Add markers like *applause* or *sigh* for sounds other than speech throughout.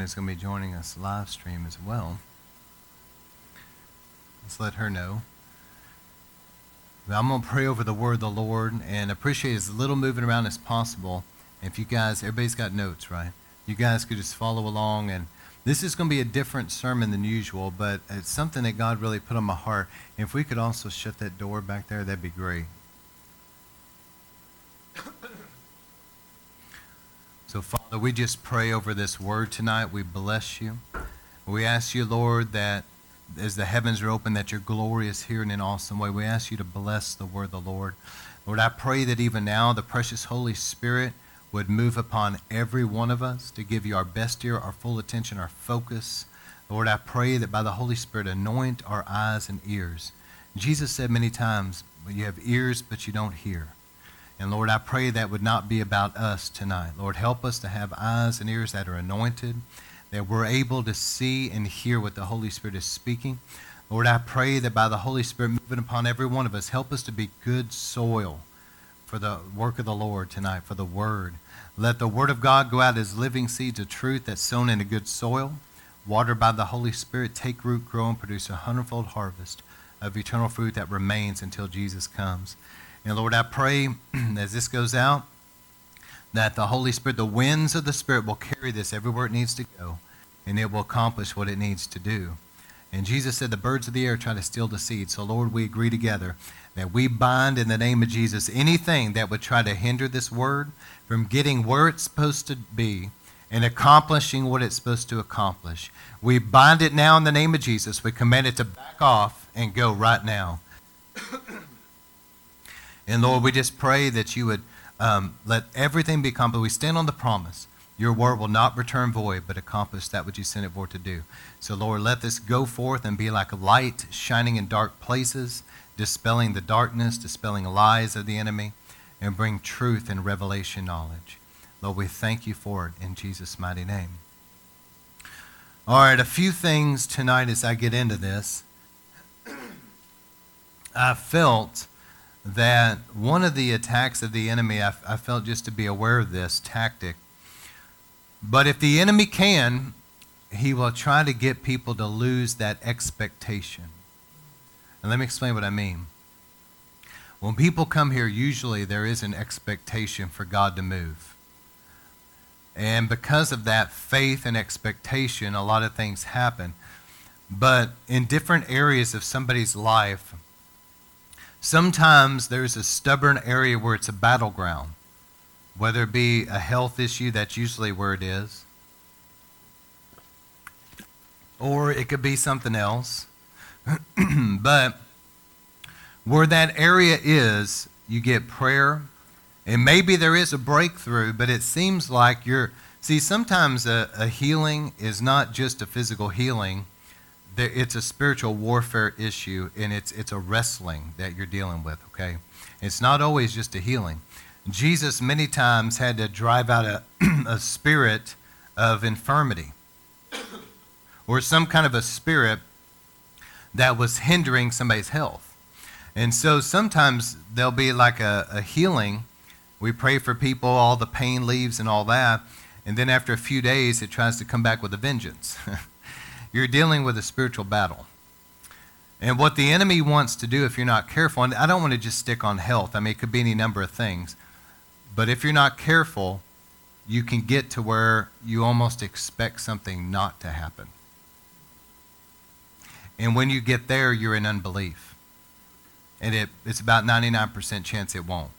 Megan is going to be joining us live stream as well. Let's let her know. I'm going to pray over the word of the Lord and appreciate as little moving around as possible. If you guys, everybody's got notes, right? You guys could just follow along. And this is going to be a different sermon than usual, but it's something that God really put on my heart. If we could also shut that door back there, that'd be great. So, Father, we just pray over this word tonight. We bless you. We ask you, Lord, that as the heavens are open, that your glory is here in an awesome way. We ask you to bless the word of the Lord. Lord, I pray that even now the precious Holy Spirit would move upon every one of us to give you our best ear, our full attention, our focus. Lord, I pray that by the Holy Spirit, anoint our eyes and ears. Jesus said many times, You have ears, but you don't hear. And Lord, I pray that would not be about us tonight. Lord, help us to have eyes and ears that are anointed that we're able to see and hear what the Holy Spirit is speaking. Lord, I pray that by the Holy Spirit moving upon every one of us, help us to be good soil for the work of the Lord tonight, for the Word. Let the Word of God go out as living seeds of truth that's sown in a good soil, watered by the Holy Spirit, take root, grow, and produce a hundredfold harvest of eternal fruit that remains until Jesus comes. And Lord, I pray *clears throat* as this goes out, that the Holy Spirit, the winds of the Spirit, will carry this everywhere it needs to go, and it will accomplish what it needs to do. And Jesus said, The birds of the air try to steal the seed. So, Lord, we agree together that we bind in the name of Jesus anything that would try to hinder this word from getting where it's supposed to be and accomplishing what it's supposed to accomplish. We bind it now in the name of Jesus. We command it to back off and go right now. And Lord, we just pray that you would um, let everything be accomplished. We stand on the promise. Your word will not return void, but accomplish that which you sent it for to do. So, Lord, let this go forth and be like a light shining in dark places, dispelling the darkness, dispelling lies of the enemy, and bring truth and revelation knowledge. Lord, we thank you for it in Jesus' mighty name. All right, a few things tonight as I get into this. *clears throat* I felt that one of the attacks of the enemy, I, I felt just to be aware of this tactic. But if the enemy can, he will try to get people to lose that expectation. And let me explain what I mean. When people come here, usually there is an expectation for God to move. And because of that faith and expectation, a lot of things happen. But in different areas of somebody's life, Sometimes there's a stubborn area where it's a battleground, whether it be a health issue, that's usually where it is, or it could be something else. *clears throat* but where that area is, you get prayer, and maybe there is a breakthrough, but it seems like you're. See, sometimes a, a healing is not just a physical healing it's a spiritual warfare issue, and it's, it's a wrestling that you're dealing with, okay? It's not always just a healing. Jesus many times had to drive out a, *clears throat* a spirit of infirmity or some kind of a spirit that was hindering somebody's health. And so sometimes there'll be like a, a healing. We pray for people, all the pain leaves and all that. And then after a few days, it tries to come back with a vengeance. *laughs* you're dealing with a spiritual battle. And what the enemy wants to do if you're not careful, and I don't want to just stick on health, I mean, it could be any number of things. But if you're not careful, you can get to where you almost expect something not to happen. And when you get there, you're in unbelief. And it, it's about 99% chance it won't.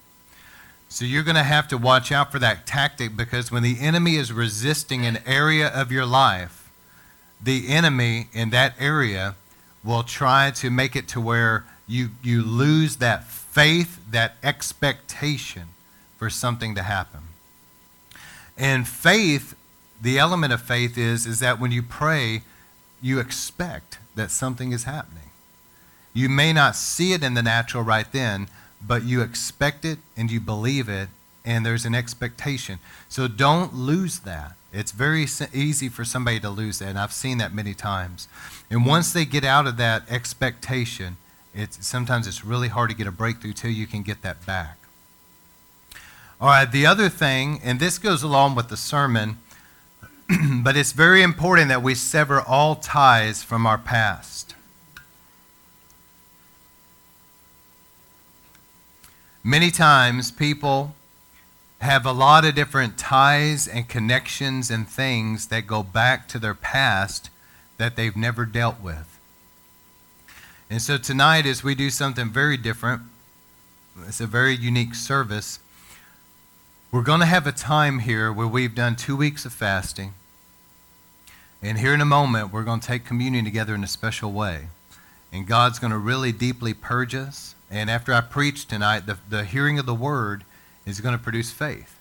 So you're going to have to watch out for that tactic because when the enemy is resisting an area of your life, the enemy in that area will try to make it to where you, you lose that faith, that expectation for something to happen. And faith, the element of faith is, is that when you pray, you expect that something is happening. You may not see it in the natural right then, but you expect it and you believe it, and there's an expectation. So don't lose that. It's very easy for somebody to lose that, and I've seen that many times. And once they get out of that expectation, it's, sometimes it's really hard to get a breakthrough till you can get that back. All right, the other thing, and this goes along with the sermon, *clears throat* but it's very important that we sever all ties from our past. Many times people have a lot of different ties and connections and things that go back to their past that they've never dealt with. And so tonight, as we do something very different, it's a very unique service. We're going to have a time here where we've done two weeks of fasting. And here in a moment, we're going to take communion together in a special way. And God's going to really deeply purge us. And after I preach tonight, the, the hearing of the word is going to produce faith.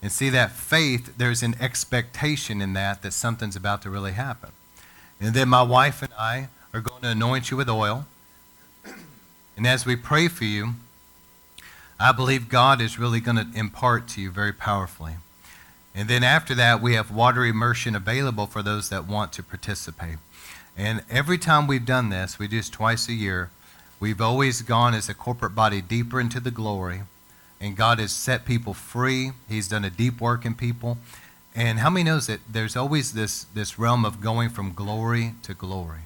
And see that faith, there's an expectation in that that something's about to really happen. And then my wife and I are going to anoint you with oil. And as we pray for you, I believe God is really going to impart to you very powerfully. And then after that, we have water immersion available for those that want to participate. And every time we've done this, we do this twice a year, we've always gone as a corporate body deeper into the glory. And God has set people free. He's done a deep work in people. And how many knows that there's always this, this realm of going from glory to glory?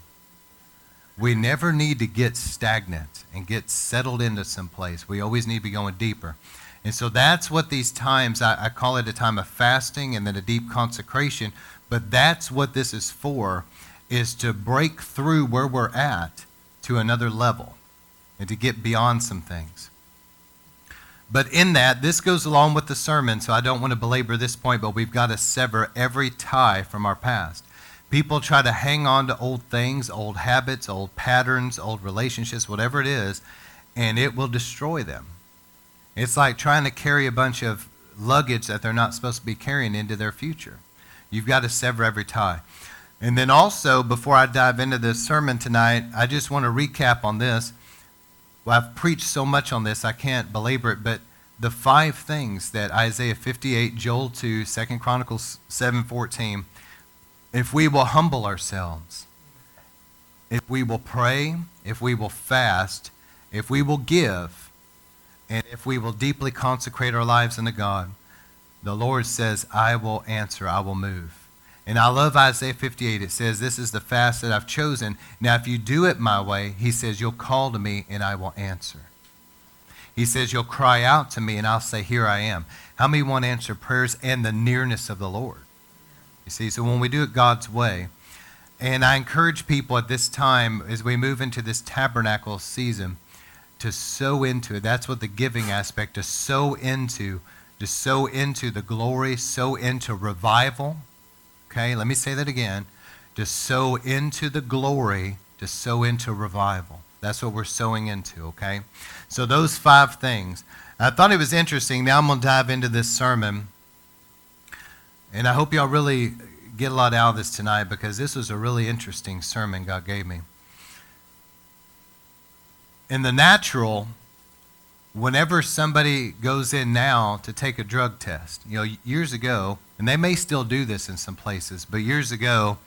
We never need to get stagnant and get settled into some place. We always need to be going deeper. And so that's what these times, I, I call it a time of fasting and then a deep consecration, but that's what this is for, is to break through where we're at to another level and to get beyond some things. But in that, this goes along with the sermon, so I don't want to belabor this point, but we've got to sever every tie from our past. People try to hang on to old things, old habits, old patterns, old relationships, whatever it is, and it will destroy them. It's like trying to carry a bunch of luggage that they're not supposed to be carrying into their future. You've got to sever every tie. And then also, before I dive into this sermon tonight, I just want to recap on this. Well, I've preached so much on this, I can't belabor it, but the five things that Isaiah 58, Joel 2, 2 Chronicles 7, 14, if we will humble ourselves, if we will pray, if we will fast, if we will give, and if we will deeply consecrate our lives unto God, the Lord says, I will answer, I will move. And I love Isaiah 58. It says, This is the fast that I've chosen. Now, if you do it my way, he says, You'll call to me and I will answer. He says, You'll cry out to me and I'll say, Here I am. How many want to answer prayers and the nearness of the Lord? You see, so when we do it God's way, and I encourage people at this time as we move into this tabernacle season to sow into it. That's what the giving aspect, to sow into, to sow into the glory, sow into revival. Okay, let me say that again. To sow into the glory, to sow into revival. That's what we're sowing into, okay? So those five things. I thought it was interesting. Now I'm going to dive into this sermon and I hope y'all really get a lot out of this tonight because this was a really interesting sermon God gave me. In the natural, whenever somebody goes in now to take a drug test, you know, years ago, and they may still do this in some places, but years ago,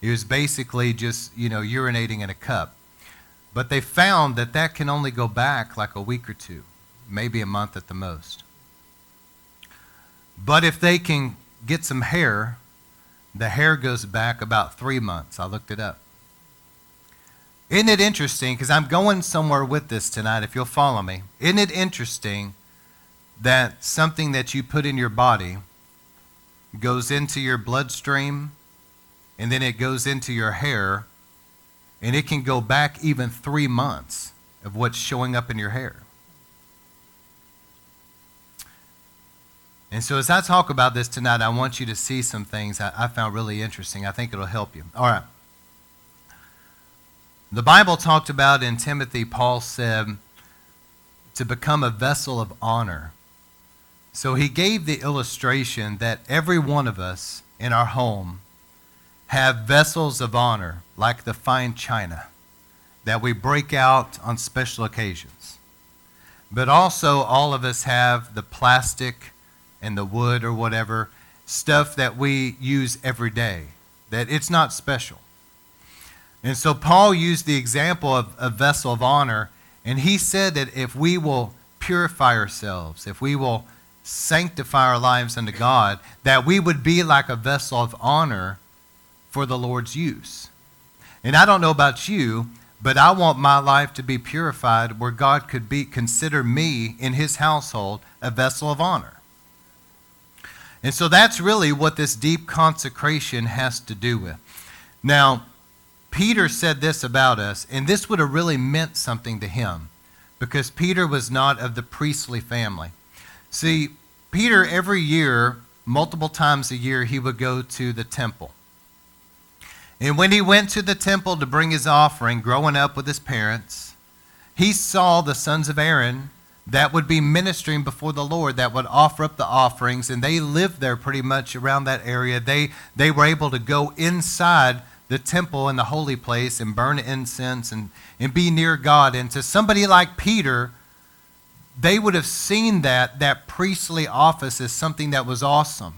it was basically just, you know, urinating in a cup. But they found that that can only go back like a week or two, maybe a month at the most. But if they can get some hair, the hair goes back about three months. I looked it up. Isn't it interesting? Because I'm going somewhere with this tonight, if you'll follow me. Isn't it interesting that something that you put in your body goes into your bloodstream and then it goes into your hair and it can go back even three months of what's showing up in your hair? And so, as I talk about this tonight, I want you to see some things I, I found really interesting. I think it'll help you. All right. The Bible talked about in Timothy, Paul said, to become a vessel of honor. So he gave the illustration that every one of us in our home have vessels of honor, like the fine china, that we break out on special occasions. But also, all of us have the plastic and the wood or whatever, stuff that we use every day, that it's not special. And so Paul used the example of a vessel of honor, and he said that if we will purify ourselves, if we will sanctify our lives unto God, that we would be like a vessel of honor for the Lord's use. And I don't know about you, but I want my life to be purified where God could be consider me in his household a vessel of honor. And so that's really what this deep consecration has to do with. Now, Peter said this about us, and this would have really meant something to him because Peter was not of the priestly family. See, Peter, every year, multiple times a year, he would go to the temple. And when he went to the temple to bring his offering, growing up with his parents, he saw the sons of Aaron that would be ministering before the Lord, that would offer up the offerings, and they lived there pretty much around that area. They, they were able to go inside the temple and the holy place and burn incense and, and be near God. And to somebody like Peter, they would have seen that, that priestly office as something that was awesome.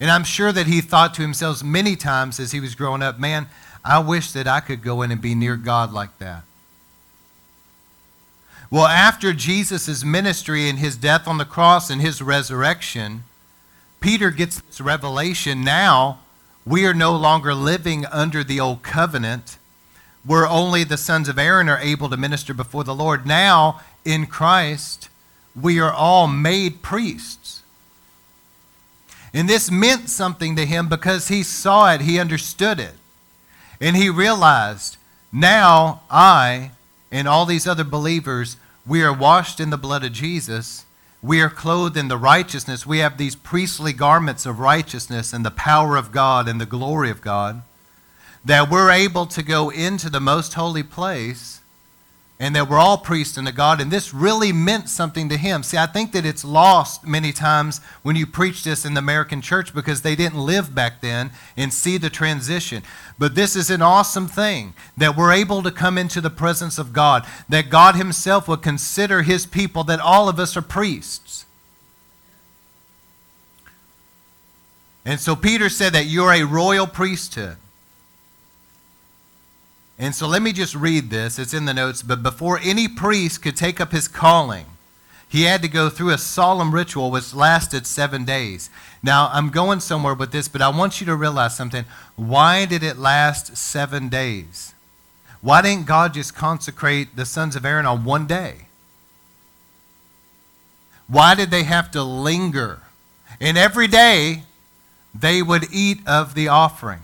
And I'm sure that he thought to himself many times as he was growing up, man, I wish that I could go in and be near God like that. Well, after Jesus' ministry and his death on the cross and his resurrection, Peter gets this revelation now we are no longer living under the old covenant where only the sons of Aaron are able to minister before the Lord. Now, in Christ, we are all made priests. And this meant something to him because he saw it, he understood it. And he realized, now I and all these other believers, we are washed in the blood of Jesus. We are clothed in the righteousness. We have these priestly garments of righteousness and the power of God and the glory of God. That we're able to go into the most holy place and that we're all priests unto God, and this really meant something to him. See, I think that it's lost many times when you preach this in the American church because they didn't live back then and see the transition. But this is an awesome thing that we're able to come into the presence of God, that God Himself would consider His people, that all of us are priests. And so Peter said that you're a royal priesthood. And so let me just read this. It's in the notes. But before any priest could take up his calling, he had to go through a solemn ritual which lasted seven days. Now, I'm going somewhere with this, but I want you to realize something. Why did it last seven days? Why didn't God just consecrate the sons of Aaron on one day? Why did they have to linger? And every day they would eat of the offering.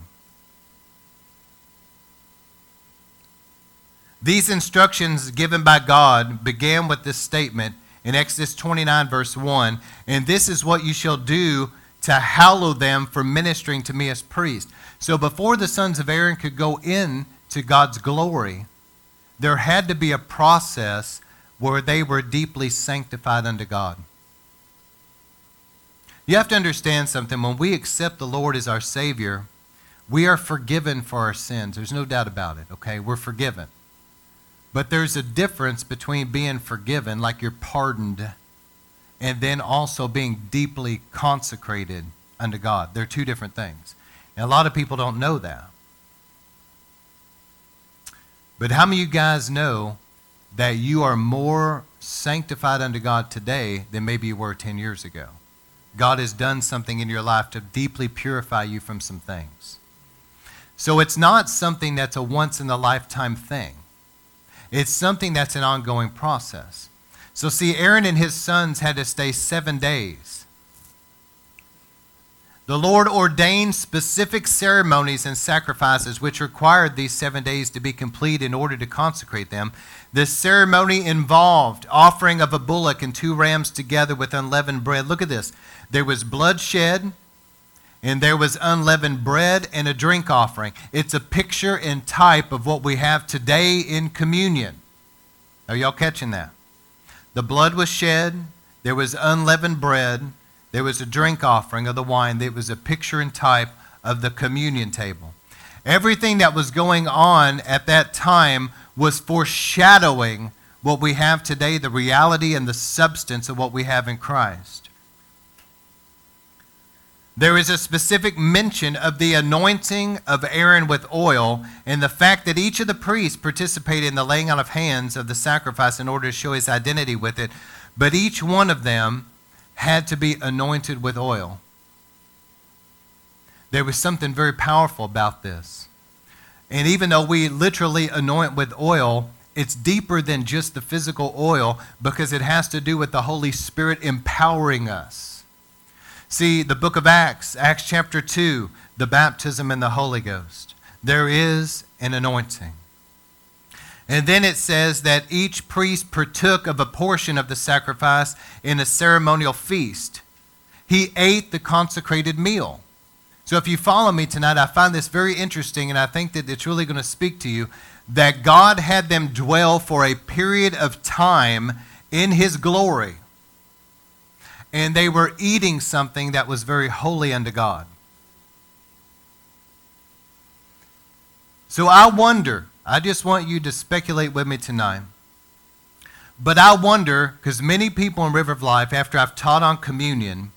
These instructions given by God began with this statement in Exodus 29, verse 1 And this is what you shall do to hallow them for ministering to me as priest. So before the sons of Aaron could go in to God's glory, there had to be a process where they were deeply sanctified unto God. You have to understand something. When we accept the Lord as our Savior, we are forgiven for our sins. There's no doubt about it, okay? We're forgiven. But there's a difference between being forgiven, like you're pardoned, and then also being deeply consecrated unto God. They're two different things. And a lot of people don't know that. But how many of you guys know that you are more sanctified unto God today than maybe you were 10 years ago? God has done something in your life to deeply purify you from some things. So it's not something that's a once in a lifetime thing. It's something that's an ongoing process. So, see, Aaron and his sons had to stay seven days. The Lord ordained specific ceremonies and sacrifices which required these seven days to be complete in order to consecrate them. This ceremony involved offering of a bullock and two rams together with unleavened bread. Look at this. There was blood shed, and there was unleavened bread and a drink offering. It's a picture and type of what we have today in communion. Are y'all catching that? The blood was shed, there was unleavened bread, there was a drink offering of the wine. It was a picture and type of the communion table. Everything that was going on at that time was foreshadowing what we have today, the reality and the substance of what we have in Christ. There is a specific mention of the anointing of Aaron with oil and the fact that each of the priests participated in the laying on of hands of the sacrifice in order to show his identity with it. but each one of them had to be anointed with oil. There was something very powerful about this. And even though we literally anoint with oil, it's deeper than just the physical oil because it has to do with the Holy Spirit empowering us. See, the book of Acts, Acts chapter 2, the baptism in the Holy Ghost. There is an anointing. And then it says that each priest partook of a portion of the sacrifice in a ceremonial feast. He ate the consecrated meal. So if you follow me tonight, I find this very interesting, and I think that it's really going to speak to you that God had them dwell for a period of time in His glory. And they were eating something that was very holy unto God. So I wonder, I just want you to speculate with me tonight. But I wonder, because many people in River of Life, after I've taught on communion,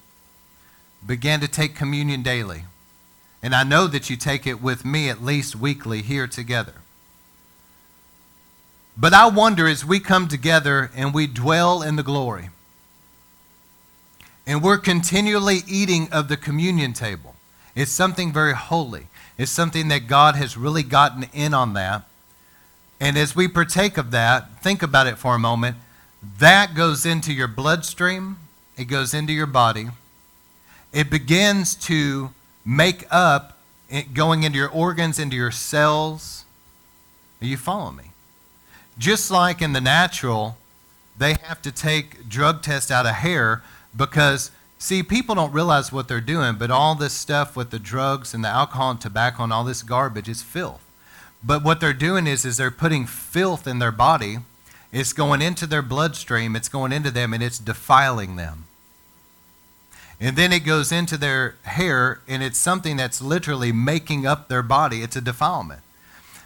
began to take communion daily. And I know that you take it with me at least weekly here together. But I wonder as we come together and we dwell in the glory, and we're continually eating of the communion table. It's something very holy. It's something that God has really gotten in on that. And as we partake of that, think about it for a moment. That goes into your bloodstream, it goes into your body. It begins to make up, going into your organs, into your cells. Are you following me? Just like in the natural, they have to take drug tests out of hair because, see, people don't realize what they're doing, but all this stuff with the drugs and the alcohol and tobacco and all this garbage is filth. But what they're doing is, is they're putting filth in their body. It's going into their bloodstream, it's going into them, and it's defiling them. And then it goes into their hair, and it's something that's literally making up their body. It's a defilement.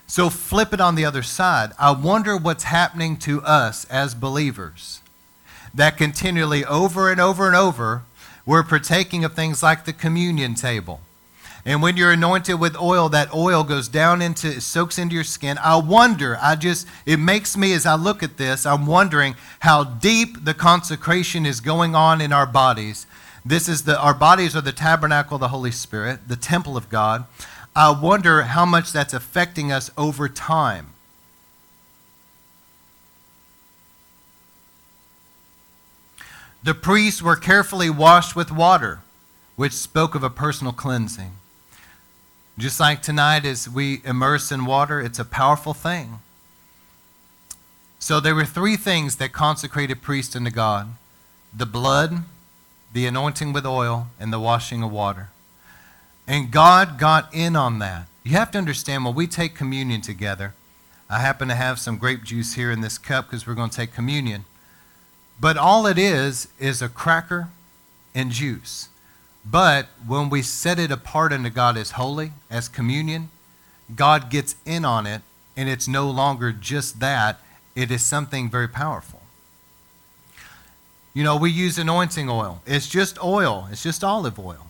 So flip it on the other side. I wonder what's happening to us as believers that continually, over and over and over, we're partaking of things like the communion table. And when you're anointed with oil, that oil goes down into, it soaks into your skin. I wonder, I just, it makes me, as I look at this, I'm wondering how deep the consecration is going on in our bodies. This is the, our bodies are the tabernacle of the Holy Spirit, the temple of God. I wonder how much that's affecting us over time. The priests were carefully washed with water, which spoke of a personal cleansing. Just like tonight, as we immerse in water, it's a powerful thing. So there were three things that consecrated priests unto God the blood, the anointing with oil, and the washing of water. And God got in on that. You have to understand when we take communion together, I happen to have some grape juice here in this cup because we're going to take communion. But all it is is a cracker and juice. But when we set it apart unto God as holy, as communion, God gets in on it, and it's no longer just that, it is something very powerful. You know, we use anointing oil. It's just oil, it's just olive oil.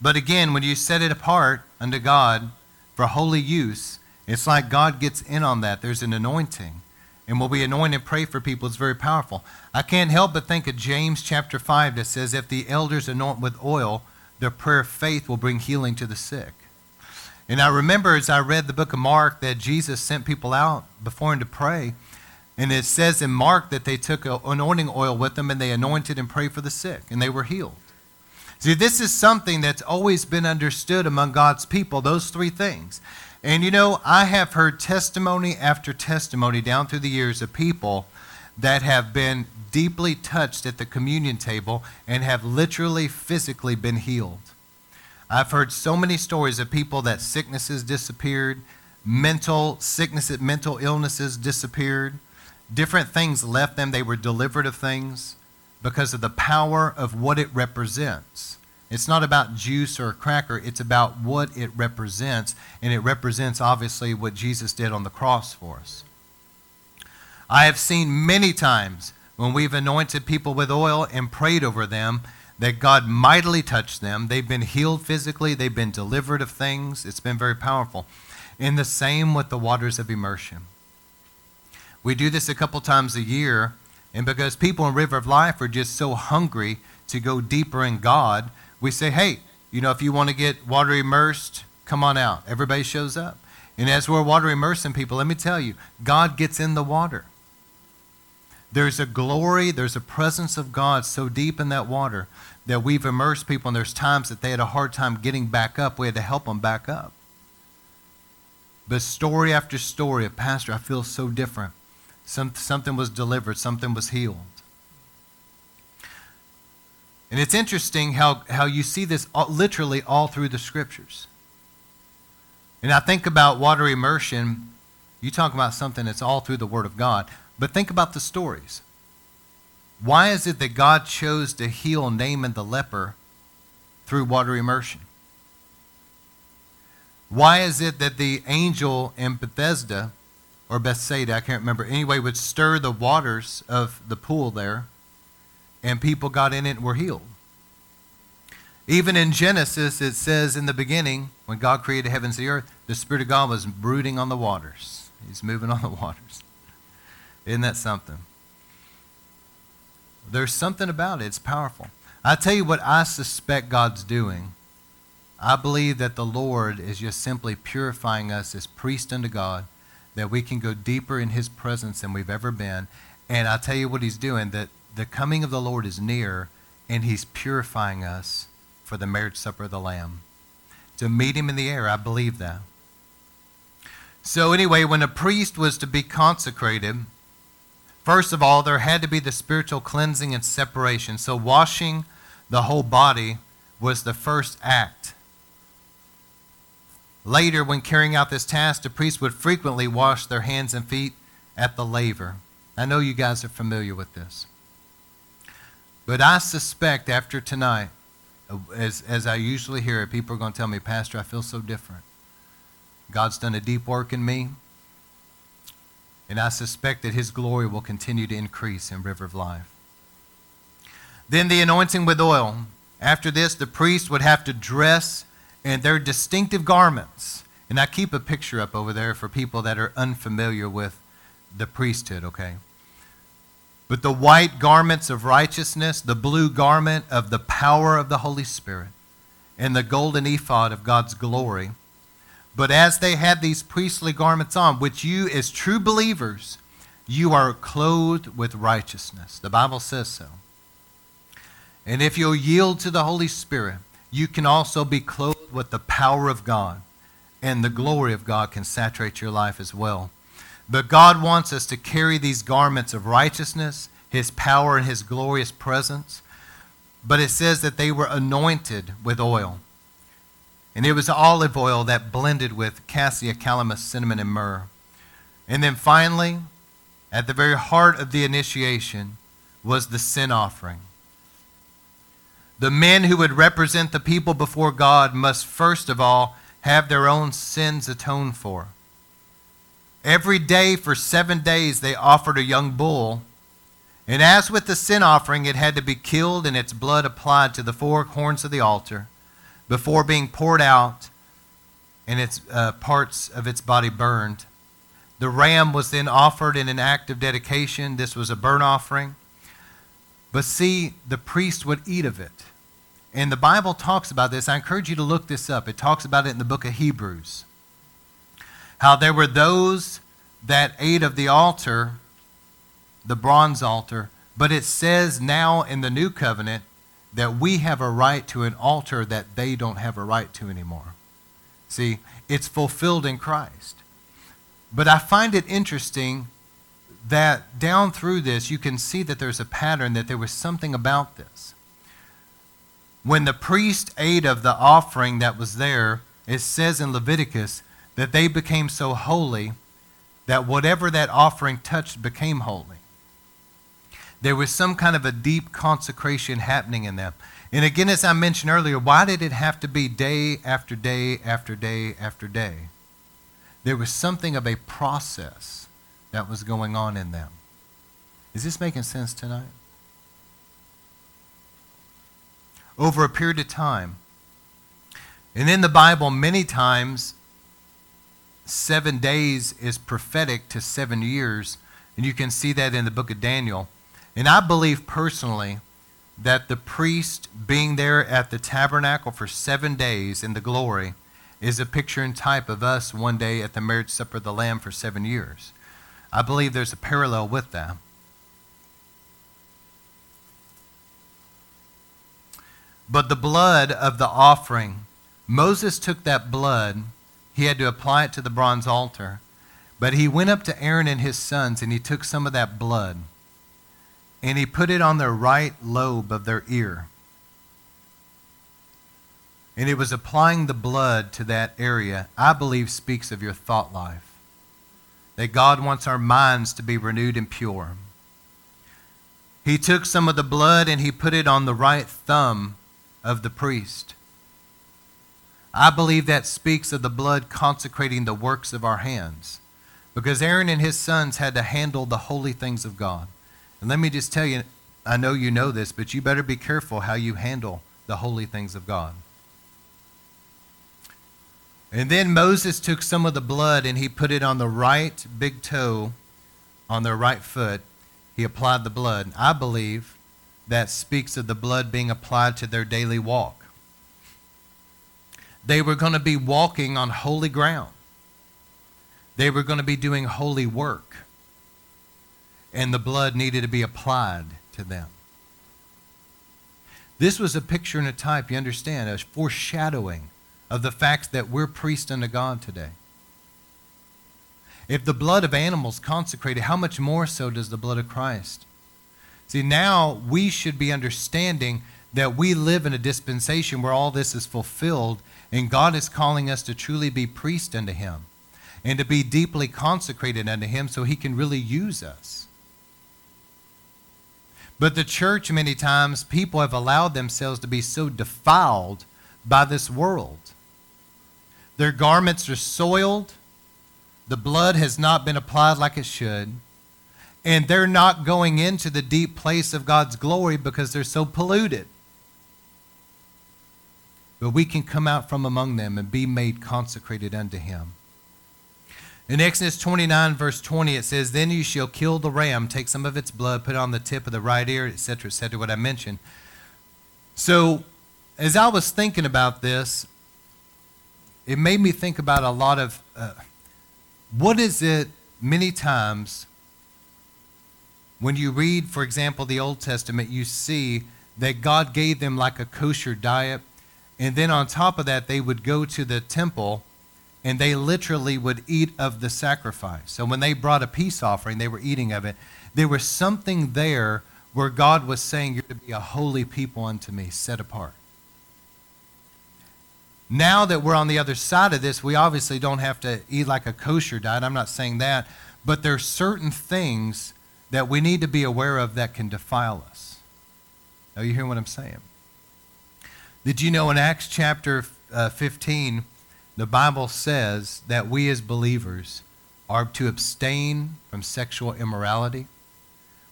But again, when you set it apart unto God for holy use, it's like God gets in on that. There's an anointing. And when we anoint and pray for people, it's very powerful. I can't help but think of James chapter 5 that says, If the elders anoint with oil, their prayer of faith will bring healing to the sick. And I remember as I read the book of Mark that Jesus sent people out before him to pray. And it says in Mark that they took anointing oil with them and they anointed and prayed for the sick, and they were healed. See, this is something that's always been understood among God's people, those three things. And you know, I have heard testimony after testimony down through the years of people that have been deeply touched at the communion table and have literally physically been healed. I've heard so many stories of people that sicknesses disappeared, mental sicknesses, mental illnesses disappeared, different things left them, they were delivered of things because of the power of what it represents. It's not about juice or a cracker, it's about what it represents, and it represents obviously what Jesus did on the cross for us. I have seen many times when we've anointed people with oil and prayed over them that God mightily touched them. They've been healed physically, they've been delivered of things. It's been very powerful. And the same with the waters of immersion. We do this a couple times a year And because people in River of Life are just so hungry to go deeper in God, we say, hey, you know, if you want to get water immersed, come on out. Everybody shows up. And as we're water immersing people, let me tell you, God gets in the water. There's a glory, there's a presence of God so deep in that water that we've immersed people, and there's times that they had a hard time getting back up. We had to help them back up. But story after story of Pastor, I feel so different. Some, something was delivered, something was healed. And it's interesting how, how you see this all, literally all through the scriptures. And I think about water immersion, you talk about something that's all through the Word of God, but think about the stories. Why is it that God chose to heal Naaman the leper through water immersion? Why is it that the angel in Bethesda or Bethsaida, I can't remember, anyway, would stir the waters of the pool there and people got in it and were healed? Even in Genesis, it says in the beginning, when God created heavens and the earth, the Spirit of God was brooding on the waters. He's moving on the *laughs* waters. Isn't that something? There's something about it. It's powerful. I tell you what I suspect God's doing. I believe that the Lord is just simply purifying us as priests unto God, that we can go deeper in His presence than we've ever been. And I tell you what He's doing, that the coming of the Lord is near, and He's purifying us for the marriage supper of the Lamb. To meet Him in the air, I believe that. So, anyway, when a priest was to be consecrated, First of all, there had to be the spiritual cleansing and separation. So, washing the whole body was the first act. Later, when carrying out this task, the priest would frequently wash their hands and feet at the laver. I know you guys are familiar with this. But I suspect after tonight, as, as I usually hear it, people are going to tell me, Pastor, I feel so different. God's done a deep work in me. And I suspect that his glory will continue to increase in River of Life. Then the anointing with oil. After this, the priest would have to dress in their distinctive garments. And I keep a picture up over there for people that are unfamiliar with the priesthood, okay? But the white garments of righteousness, the blue garment of the power of the Holy Spirit, and the golden ephod of God's glory but as they had these priestly garments on, which you, as true believers, you are clothed with righteousness. The Bible says so. And if you'll yield to the Holy Spirit, you can also be clothed with the power of God, and the glory of God can saturate your life as well. But God wants us to carry these garments of righteousness, His power, and His glorious presence. But it says that they were anointed with oil. And it was olive oil that blended with cassia, calamus, cinnamon, and myrrh. And then finally, at the very heart of the initiation, was the sin offering. The men who would represent the people before God must first of all have their own sins atoned for. Every day for seven days they offered a young bull. And as with the sin offering, it had to be killed and its blood applied to the four horns of the altar before being poured out and its uh, parts of its body burned. The ram was then offered in an act of dedication. This was a burnt offering. But see, the priest would eat of it. And the Bible talks about this. I encourage you to look this up. It talks about it in the book of Hebrews. How there were those that ate of the altar, the bronze altar, but it says now in the new covenant that we have a right to an altar that they don't have a right to anymore. See, it's fulfilled in Christ. But I find it interesting that down through this, you can see that there's a pattern, that there was something about this. When the priest ate of the offering that was there, it says in Leviticus that they became so holy that whatever that offering touched became holy. There was some kind of a deep consecration happening in them. And again, as I mentioned earlier, why did it have to be day after day after day after day? There was something of a process that was going on in them. Is this making sense tonight? Over a period of time. And in the Bible, many times, seven days is prophetic to seven years. And you can see that in the book of Daniel And I believe personally that the priest being there at the tabernacle for seven days in the glory is a picture and type of us one day at the marriage supper of the Lamb for seven years. I believe there's a parallel with that. But the blood of the offering, Moses took that blood, he had to apply it to the bronze altar. But he went up to Aaron and his sons and he took some of that blood and he put it on their right lobe of their ear. And it was applying the blood to that area, I believe speaks of your thought life. That God wants our minds to be renewed and pure. He took some of the blood and he put it on the right thumb of the priest. I believe that speaks of the blood consecrating the works of our hands. Because Aaron and his sons had to handle the holy things of God. And let me just tell you, I know you know this, but you better be careful how you handle the holy things of God. And then Moses took some of the blood and he put it on the right big toe on their right foot. He applied the blood. I believe that speaks of the blood being applied to their daily walk. They were going to be walking on holy ground. They were going to be doing holy work and the blood needed to be applied to them. This was a picture and a type, you understand, a foreshadowing of the fact that we're priests unto God today. If the blood of animals consecrated, how much more so does the blood of Christ? See, now we should be understanding that we live in a dispensation where all this is fulfilled, and God is calling us to truly be priests unto Him and to be deeply consecrated unto Him so He can really use us. But the church, many times, people have allowed themselves to be so defiled by this world. Their garments are soiled, the blood has not been applied like it should, and they're not going into the deep place of God's glory because they're so polluted. But we can come out from among them and be made consecrated unto Him. In Exodus 29, verse 20, it says, Then you shall kill the ram, take some of its blood, put it on the tip of the right ear, etc., etc., what I mentioned. So, as I was thinking about this, it made me think about a lot of uh, what is it many times when you read, for example, the Old Testament, you see that God gave them like a kosher diet. And then on top of that, they would go to the temple and they literally would eat of the sacrifice. So when they brought a peace offering, they were eating of it. There was something there where God was saying, You're to be a holy people unto me, set apart. Now that we're on the other side of this, we obviously don't have to eat like a kosher diet. I'm not saying that. But there's certain things that we need to be aware of that can defile us. Now, you hear what I'm saying? Did you know in Acts chapter uh, 15, the Bible says that we as believers are to abstain from sexual immorality.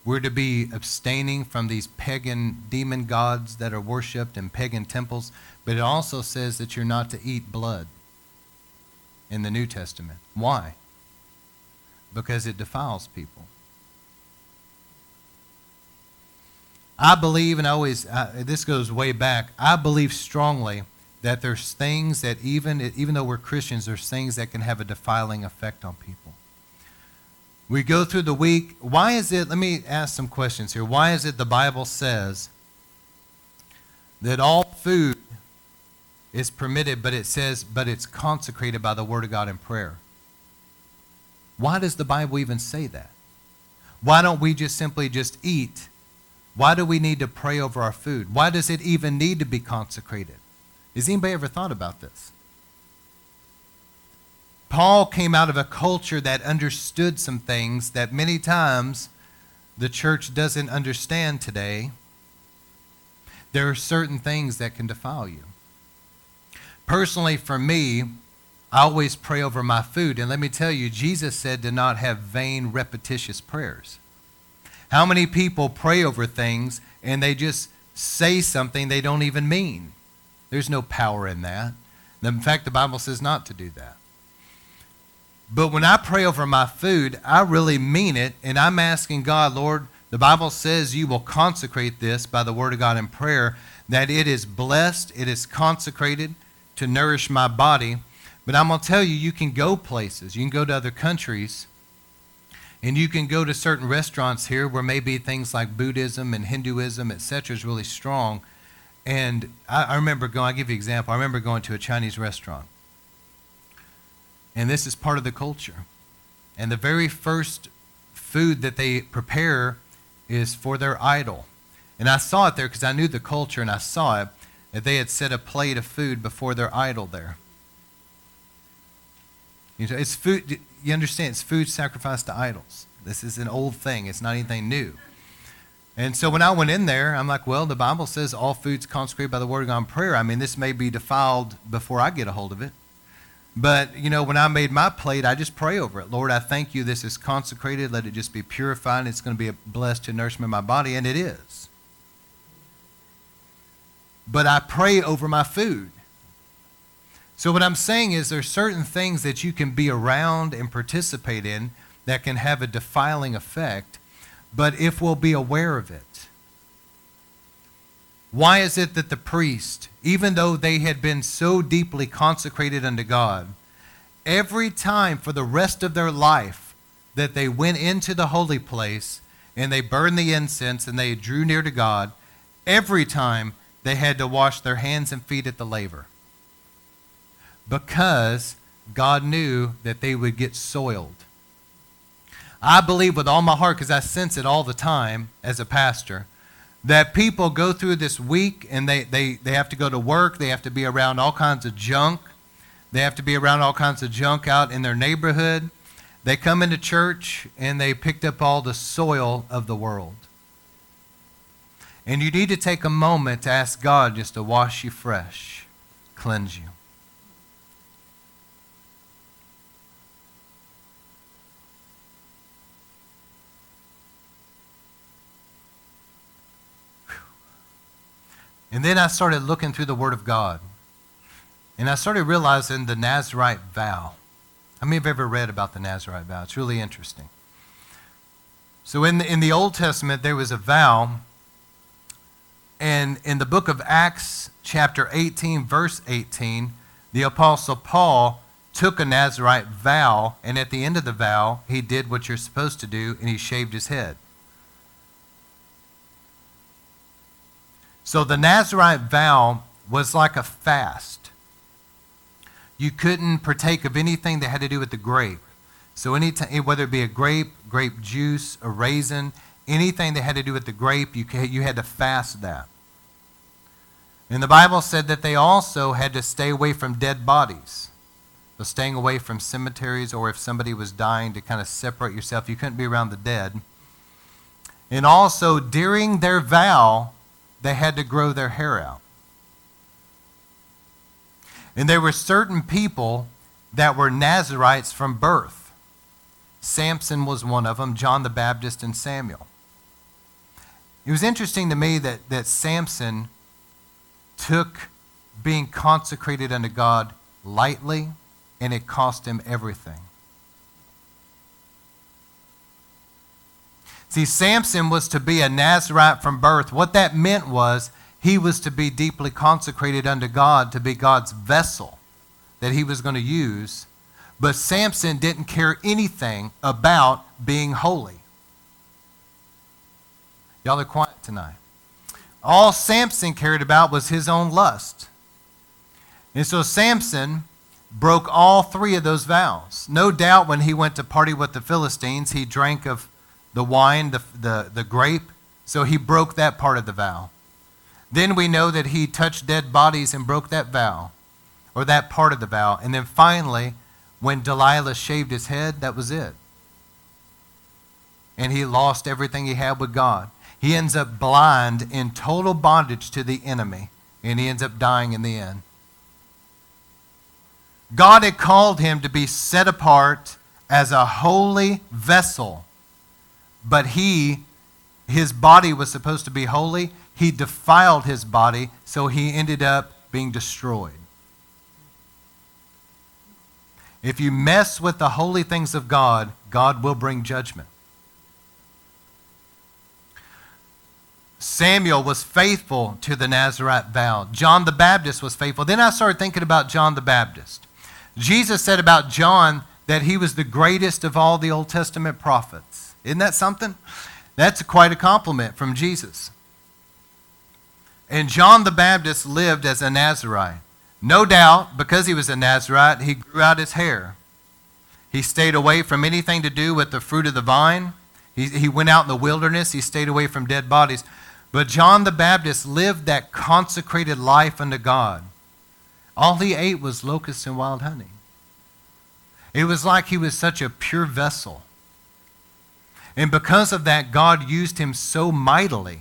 We're to be abstaining from these pagan demon gods that are worshiped in pagan temples. But it also says that you're not to eat blood in the New Testament. Why? Because it defiles people. I believe, and always, this goes way back, I believe strongly that there's things that even even though we're Christians, there's things that can have a defiling effect on people. We go through the week. Why is it? Let me ask some questions here. Why is it the Bible says that all food is permitted, but it says, but it's consecrated by the Word of God in prayer? Why does the Bible even say that? Why don't we just simply just eat? Why do we need to pray over our food? Why does it even need to be consecrated? Has anybody ever thought about this? Paul came out of a culture that understood some things that many times the church doesn't understand today. There are certain things that can defile you. Personally, for me, I always pray over my food. And let me tell you, Jesus said to not have vain, repetitious prayers. How many people pray over things and they just say something they don't even mean? There's no power in that. In fact, the Bible says not to do that. But when I pray over my food, I really mean it, and I'm asking God, Lord, The Bible says you will consecrate this by the word of God in prayer, that it is blessed, it is consecrated to nourish my body. But I'm going to tell you, you can go places, you can go to other countries, and you can go to certain restaurants here where maybe things like Buddhism and Hinduism, etc., is really strong. And I, I remember going, I'll give you an example. I remember going to a Chinese restaurant. And this is part of the culture. And the very first food that they prepare is for their idol. And I saw it there because I knew the culture and I saw it that they had set a plate of food before their idol there. You know, it's food. You understand? It's food sacrificed to idols. This is an old thing. It's not anything new. And so when I went in there, I'm like, well, the Bible says all food's consecrated by the word of God and prayer. I mean, this may be defiled before I get a hold of it. But, you know, when I made my plate, I just pray over it. Lord, I thank you this is consecrated. Let it just be purified. It's going to be a blessed to nourishment my body, and it is. But I pray over my food. So what I'm saying is there's certain things that you can be around and participate in that can have a defiling effect but if we'll be aware of it. Why is it that the priest, even though they had been so deeply consecrated unto God, every time for the rest of their life that they went into the holy place and they burned the incense and they drew near to God, every time they had to wash their hands and feet at the laver? Because God knew that they would get soiled I believe with all my heart, because I sense it all the time as a pastor, that people go through this week and they, they, they have to go to work, they have to be around all kinds of junk, they have to be around all kinds of junk out in their neighborhood. They come into church and they picked up all the soil of the world. And you need to take a moment to ask God just to wash you fresh, cleanse you. And then I started looking through the Word of God. And I started realizing the Nazarite vow. How many have ever read about the Nazarite vow? It's really interesting. So in the, in the Old Testament, there was a vow. And in the book of Acts, chapter 18, verse 18, the Apostle Paul took a Nazarite vow. And at the end of the vow, he did what you're supposed to do, and he shaved his head. So the Nazarite vow was like a fast. You couldn't partake of anything that had to do with the grape. So any t- eh, whether it be a grape, grape juice, a raisin, anything that had to do with the grape, you, you had to fast that. And the Bible said that they also had to stay away from dead bodies. So staying away from cemeteries, or if somebody was dying, to kind of separate yourself. You couldn't be around the dead. And also, during their vow, they had to grow their hair out. And there were certain people that were Nazarites from birth. Samson was one of them, John the Baptist, and Samuel. It was interesting to me that, that Samson took being consecrated unto God lightly, and it cost him everything. See, Samson was to be a Nazarite from birth. What that meant was he was to be deeply consecrated unto God, to be God's vessel that he was going to use. But Samson didn't care anything about being holy. Y'all are quiet tonight. All Samson cared about was his own lust. And so Samson broke all three of those vows. No doubt when he went to party with the Philistines, he drank of the wine, the, the, the grape. So he broke that part of the vow. Then we know that he touched dead bodies and broke that vow, or that part of the vow. And then finally, when Delilah shaved his head, that was it. And he lost everything he had with God. He ends up blind in total bondage to the enemy, and he ends up dying in the end. God had called him to be set apart as a holy vessel but he, his body was supposed to be holy. He defiled his body, so he ended up being destroyed. If you mess with the holy things of God, God will bring judgment. Samuel was faithful to the Nazarite vow. John the Baptist was faithful. Then I started thinking about John the Baptist. Jesus said about John that he was the greatest of all the Old Testament prophets. Isn't that something? That's quite a compliment from Jesus. And John the Baptist lived as a Nazarite. No doubt, because he was a Nazarite, he grew out his hair. He stayed away from anything to do with the fruit of the vine. He, he went out in the wilderness. He stayed away from dead bodies. But John the Baptist lived that consecrated life unto God. All he ate was locusts and wild honey. It was like he was such a pure vessel. And because of that, God used him so mightily.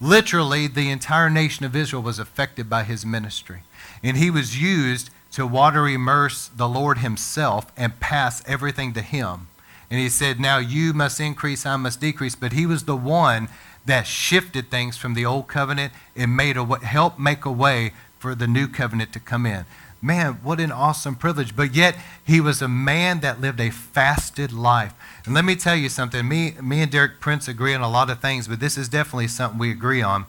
Literally, the entire nation of Israel was affected by his ministry. And he was used to water immerse the Lord himself and pass everything to him. And he said, Now you must increase, I must decrease. But he was the one that shifted things from the old covenant and made a, helped make a way for the new covenant to come in. Man, what an awesome privilege. But yet, he was a man that lived a fasted life. And let me tell you something. Me, me and Derek Prince agree on a lot of things, but this is definitely something we agree on.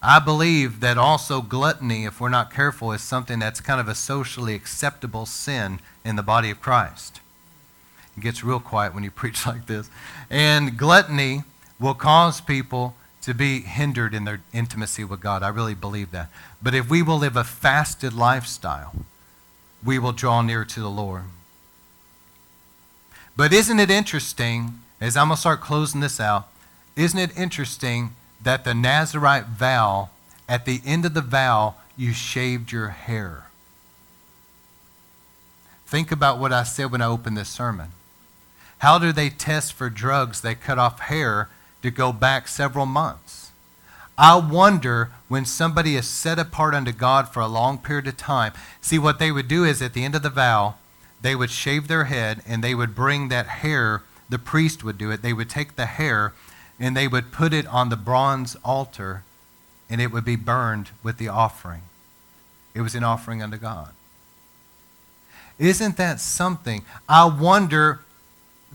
I believe that also gluttony, if we're not careful, is something that's kind of a socially acceptable sin in the body of Christ. It gets real quiet when you *laughs* preach like this. And gluttony will cause people to be hindered in their intimacy with God. I really believe that. But if we will live a fasted lifestyle, we will draw near to the Lord. But isn't it interesting, as I'm going to start closing this out, isn't it interesting that the Nazarite vow, at the end of the vow, you shaved your hair? Think about what I said when I opened this sermon. How do they test for drugs? They cut off hair to go back several months. I wonder when somebody is set apart unto God for a long period of time. See, what they would do is at the end of the vow, they would shave their head and they would bring that hair, the priest would do it. They would take the hair and they would put it on the bronze altar and it would be burned with the offering. It was an offering unto God. Isn't that something? I wonder,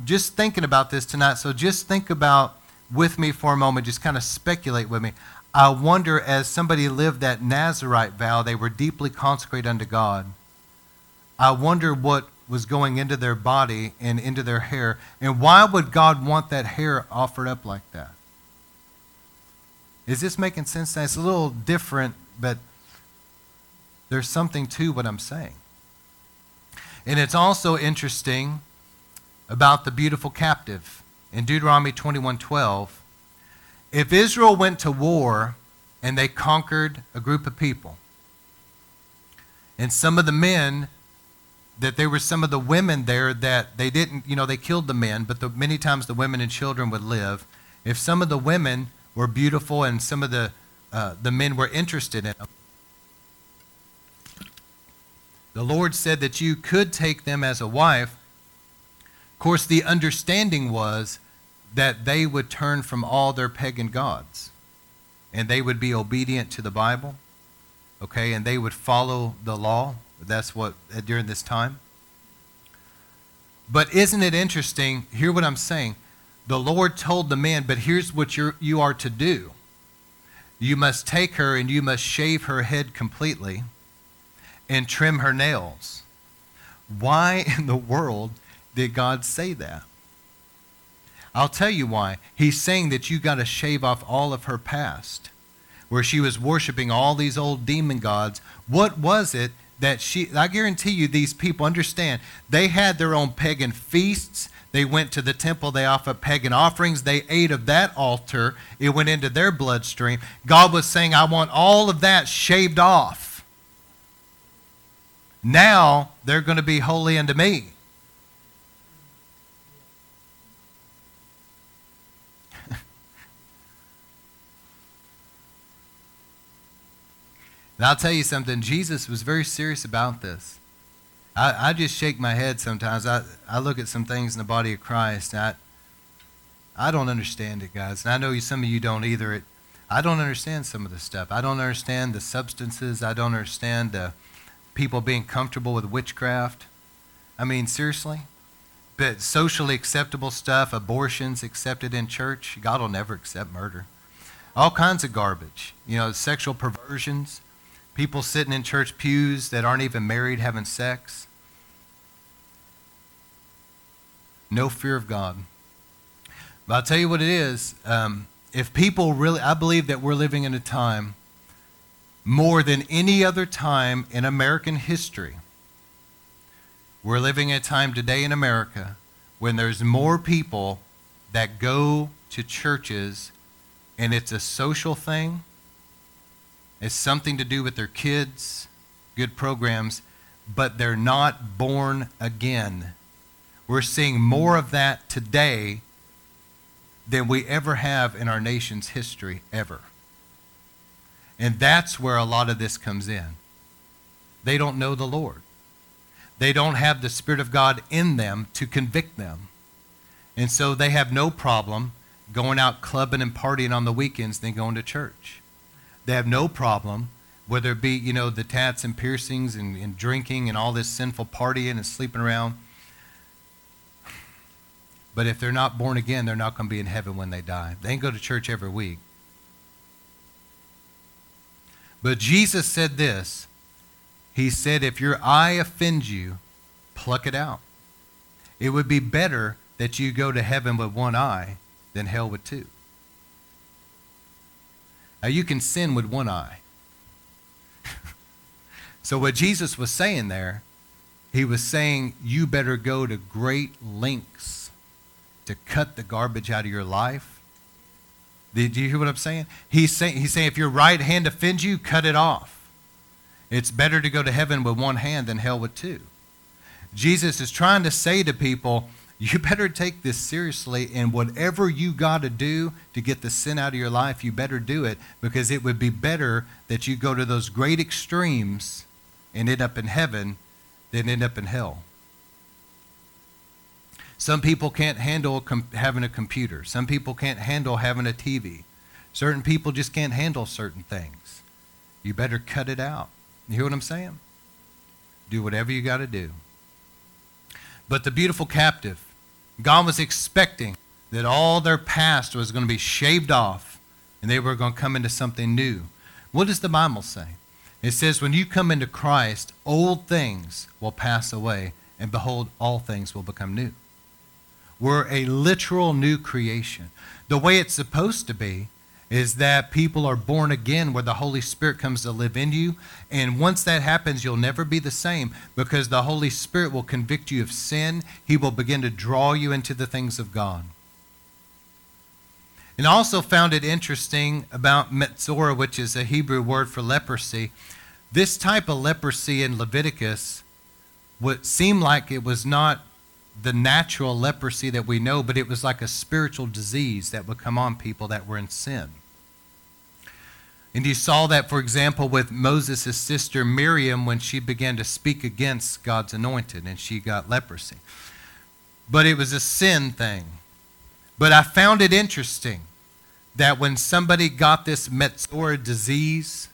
just thinking about this tonight, so just think about with me for a moment, just kind of speculate with me. I wonder, as somebody lived that Nazarite vow, they were deeply consecrated unto God. I wonder what was going into their body and into their hair. And why would God want that hair offered up like that? Is this making sense? It's a little different, but there's something to what I'm saying. And it's also interesting about the beautiful captive in Deuteronomy 21:12, if Israel went to war and they conquered a group of people, and some of the men that there were some of the women there that they didn't, you know, they killed the men, but the, many times the women and children would live. If some of the women were beautiful and some of the uh, the men were interested in them, the Lord said that you could take them as a wife. Of course, the understanding was that they would turn from all their pagan gods and they would be obedient to the Bible, okay, and they would follow the law. That's what uh, during this time. But isn't it interesting? Hear what I'm saying. The Lord told the man, but here's what you're, you are to do. You must take her and you must shave her head completely and trim her nails. Why in the world did God say that? I'll tell you why. He's saying that you got to shave off all of her past, where she was worshiping all these old demon gods. What was it that she, I guarantee you, these people understand, they had their own pagan feasts. They went to the temple, they offered pagan offerings, they ate of that altar, it went into their bloodstream. God was saying, I want all of that shaved off. Now they're going to be holy unto me. And I'll tell you something, Jesus was very serious about this. I, I just shake my head sometimes. I, I look at some things in the body of Christ, and I, I don't understand it, guys. And I know some of you don't either. It, I don't understand some of the stuff. I don't understand the substances. I don't understand the people being comfortable with witchcraft. I mean, seriously? But socially acceptable stuff, abortions accepted in church, God will never accept murder. all kinds of garbage. You know, sexual perversions, people sitting in church pews that aren't even married having sex. No fear of God. But I'll tell you what it is. Um, if people really, I believe that we're living in a time more than any other time in American history. We're living in a time today in America when there's more people that go to churches and it's a social thing, it's something to do with their kids, good programs, but they're not born again. We're seeing more of that today than we ever have in our nation's history, ever. And that's where a lot of this comes in. They don't know the Lord. They don't have the Spirit of God in them to convict them. And so they have no problem going out clubbing and partying on the weekends than going to church. They have no problem, whether it be, you know, the tats and piercings and, and drinking and all this sinful partying and sleeping around. But if they're not born again, they're not going to be in heaven when they die. They can go to church every week. But Jesus said this He said, If your eye offends you, pluck it out. It would be better that you go to heaven with one eye than hell with two. Now, you can sin with one eye. *laughs* so, what Jesus was saying there, he was saying, You better go to great lengths to cut the garbage out of your life do you hear what I'm saying? He's saying, he's saying if your right hand offends you, cut it off. It's better to go to heaven with one hand than hell with two. Jesus is trying to say to people, *laughs* you better take this seriously, and whatever you got to do to get the sin out of your life, you better do it because it would be better that you go to those great extremes and end up in heaven than end up in hell. Some people can't handle com- having a computer. Some people can't handle having a TV. Certain people just can't handle certain things. You better cut it out. You hear what I'm saying? Do whatever you got to do. But the beautiful captive, God was expecting that all their past was going to be shaved off and they were going to come into something new. What does the Bible say? It says, when you come into Christ, old things will pass away, and behold, all things will become new. We're a literal new creation. The way it's supposed to be is that people are born again where the Holy Spirit comes to live in you. And once that happens, you'll never be the same because the Holy Spirit will convict you of sin. He will begin to draw you into the things of God. And I also found it interesting about Metzora, which is a Hebrew word for leprosy. This type of leprosy in Leviticus would seem like it was not the natural leprosy that we know, but it was like a spiritual disease that would come on people that were in sin. And you saw that, for example, with Moses' sister Miriam when she began to speak against God's anointed and she got leprosy. But it was a sin thing. But I found it interesting that when somebody got this Metzora disease,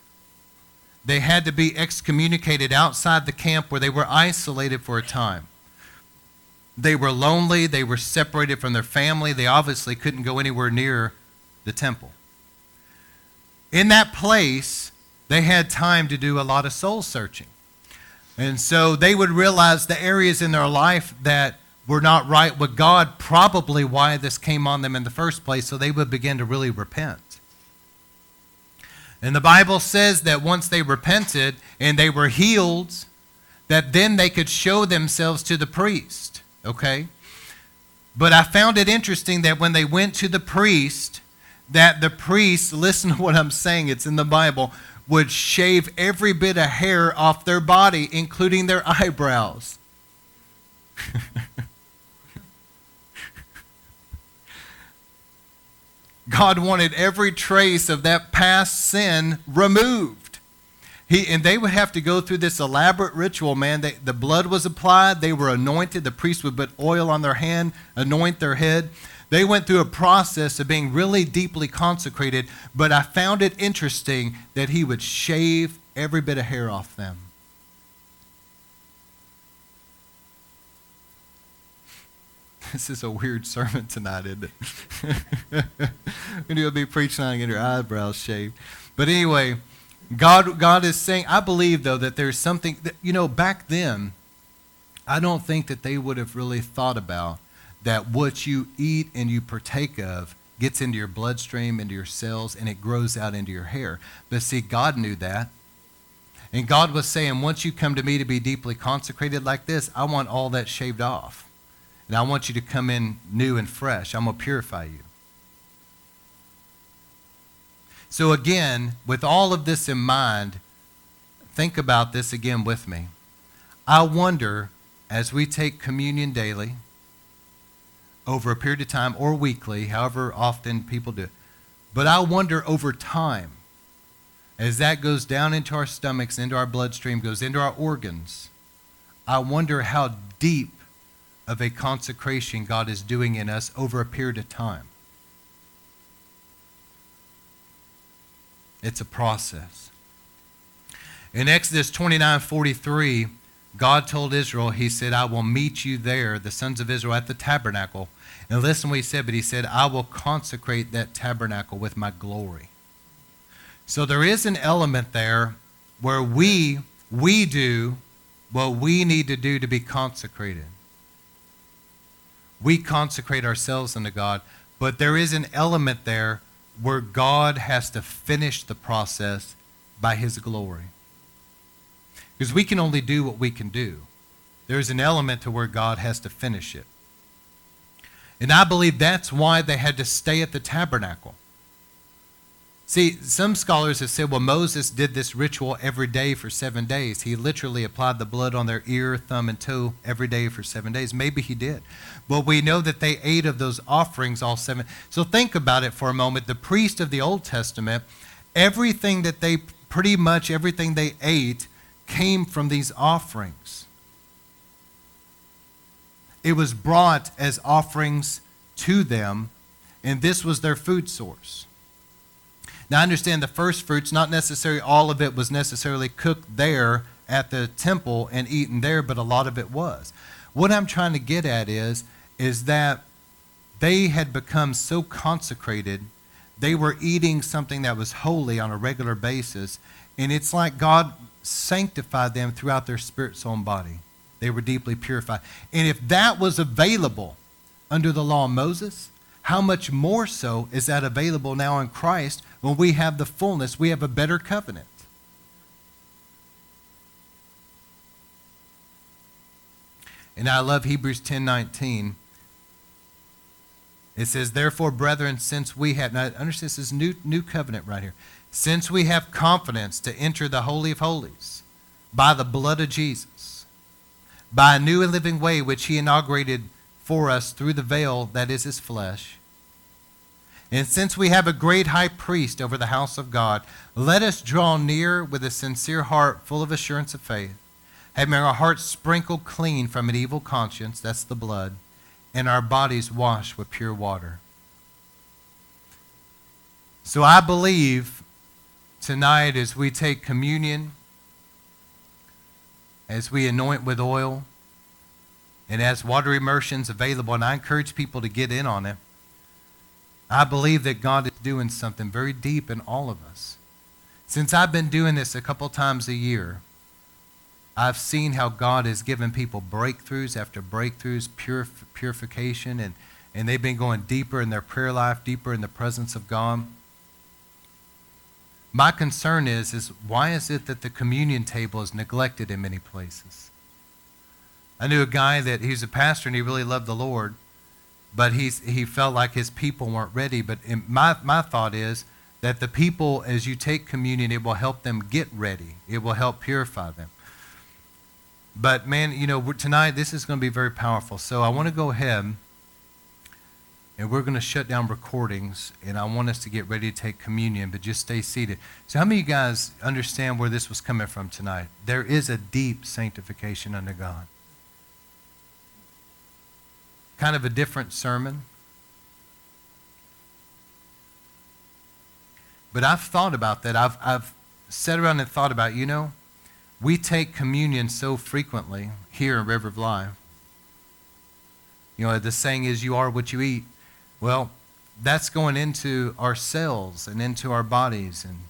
they had to be excommunicated outside the camp where they were isolated for a time. They were lonely. They were separated from their family. They obviously couldn't go anywhere near the temple. In that place, they had time to do a lot of soul searching. And so they would realize the areas in their life that were not right with God, probably why this came on them in the first place, so they would begin to really repent. And the Bible says that once they repented and they were healed, that then they could show themselves to the priest. Okay? But I found it interesting that when they went to the priest, that the priest, *laughs* listen to what I'm saying, it's in the Bible, would shave every bit of hair off their body, including their eyebrows. *laughs* God wanted every trace of that past sin removed. He, and they would have to go through this elaborate ritual, man. They, the blood was applied, they were anointed. The priest would put oil on their hand, anoint their head. They went through a process of being really deeply consecrated, but I found it interesting that he would shave every bit of hair off them. *laughs* this is a weird sermon tonight, isn't it? and *laughs* you'll be preaching on and get your eyebrows shaved. But anyway, God, God is saying, I believe, though, that there's something, that, you know, back then, I don't think that they would have really thought about that what you eat and you partake of gets into your bloodstream, into your cells, and it grows out into your hair. But see, God knew that. And God was saying, once you come to me to be deeply consecrated like this, I want all that shaved off. And I want you to come in new and fresh. I'm going to purify you. So, again, with all of this in mind, think about this again with me. I wonder, as we take communion daily, over a period of time or weekly, however often people do but I wonder over time, as that goes down into our stomachs, into our bloodstream, goes into our organs, I wonder how deep of a consecration God is doing in us over a period of time. It's a process. In Exodus 29 43, God told Israel, He said, I will meet you there, the sons of Israel, at the tabernacle. And listen what He said, but He said, I will consecrate that tabernacle with my glory. So there is an element there where we we do what we need to do to be consecrated. We consecrate ourselves unto God, but there is an element there where God has to finish the process by his glory. Because we can only do what we can do. There's an element to where God has to finish it. And I believe that's why they had to stay at the tabernacle. See, some scholars have said, well, Moses did this ritual every day for seven days. He literally applied the blood on their ear, thumb, and toe every day for seven days. Maybe he did. But we know that they ate of those offerings all seven. So think about it for a moment. The priest of the Old Testament, everything that they, pretty much everything they ate, came from these offerings. It was brought as offerings to them, and this was their food source. Now, I understand the first fruits, not necessarily all of it was necessarily cooked there at the temple and eaten there, but a lot of it was. What I'm trying to get at is, is that they had become so consecrated, they were eating something that was holy on a regular basis, and it's like God sanctified them throughout their spirit, soul, and body. They were deeply purified. And if that was available under the law of Moses, how much more so is that available now in Christ when we have the fullness? We have a better covenant. And I love Hebrews 10:19. It says, "Therefore, brethren, since we have now understand this is new new covenant right here. Since we have confidence to enter the holy of holies by the blood of Jesus, by a new and living way which he inaugurated for us through the veil that is his flesh. And since we have a great high priest over the house of God, let us draw near with a sincere heart full of assurance of faith, having our hearts sprinkled clean from an evil conscience, that's the blood, and our bodies washed with pure water. So I believe tonight as we take communion, as we anoint with oil, and as water immersion's available, and I encourage people to get in on it, I believe that God is doing something very deep in all of us. Since I've been doing this a couple times a year, I've seen how God has given people breakthroughs after breakthroughs, purif- purification, and, and they've been going deeper in their prayer life, deeper in the presence of God. My concern is, is why is it that the communion table is neglected in many places? I knew a guy that he's a pastor and he really loved the Lord, but he's, he felt like his people weren't ready. But my, my thought is that the people, as you take communion, it will help them get ready, it will help purify them. But man, you know, tonight this is going to be very powerful. So I want to go ahead and we're going to shut down recordings and I want us to get ready to take communion, but just stay seated. So, how many of you guys understand where this was coming from tonight? There is a deep sanctification under God kind of a different sermon. But I've thought about that. I've, I've sat around and thought about, you know, we take communion so frequently here in River of Life. You know, the saying is, you are what you eat. Well, that's going into our cells and into our bodies. And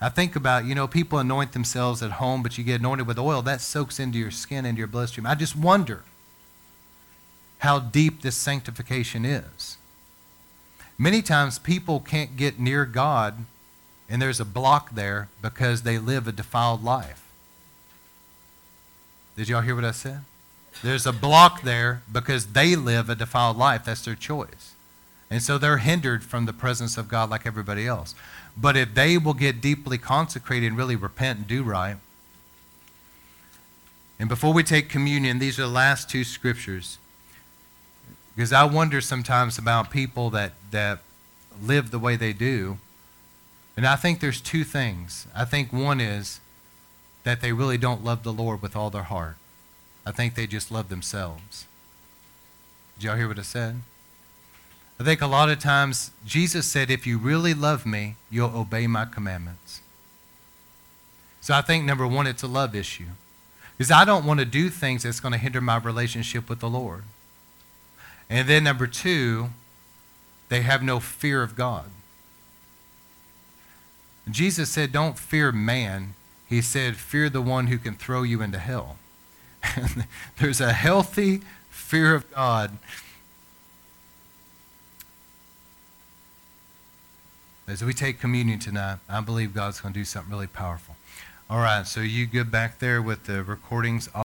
I think about, you know, people anoint themselves at home, but you get anointed with oil, that soaks into your skin, into your bloodstream. I just wonder how deep this sanctification is. Many times people can't get near God, and there's a block there because they live a defiled life. Did y'all hear what I said? There's a block there because they live a defiled life. That's their choice. And so they're hindered from the presence of God like everybody else. But if they will get deeply consecrated and really repent and do right, and before we take communion, these are the last two scriptures. Because I wonder sometimes about people that, that live the way they do. And I think there's two things. I think one is that they really don't love the Lord with all their heart. I think they just love themselves. Did y'all hear what I said? I think a lot of times Jesus said, if you really love me, you'll obey my commandments. So I think number one, it's a love issue. Because I don't want to do things that's going to hinder my relationship with the Lord. And then number two, they have no fear of God. Jesus said, Don't fear man. He said, Fear the one who can throw you into hell. *laughs* There's a healthy fear of God. As we take communion tonight, I believe God's going to do something really powerful. All right, so you good back there with the recordings.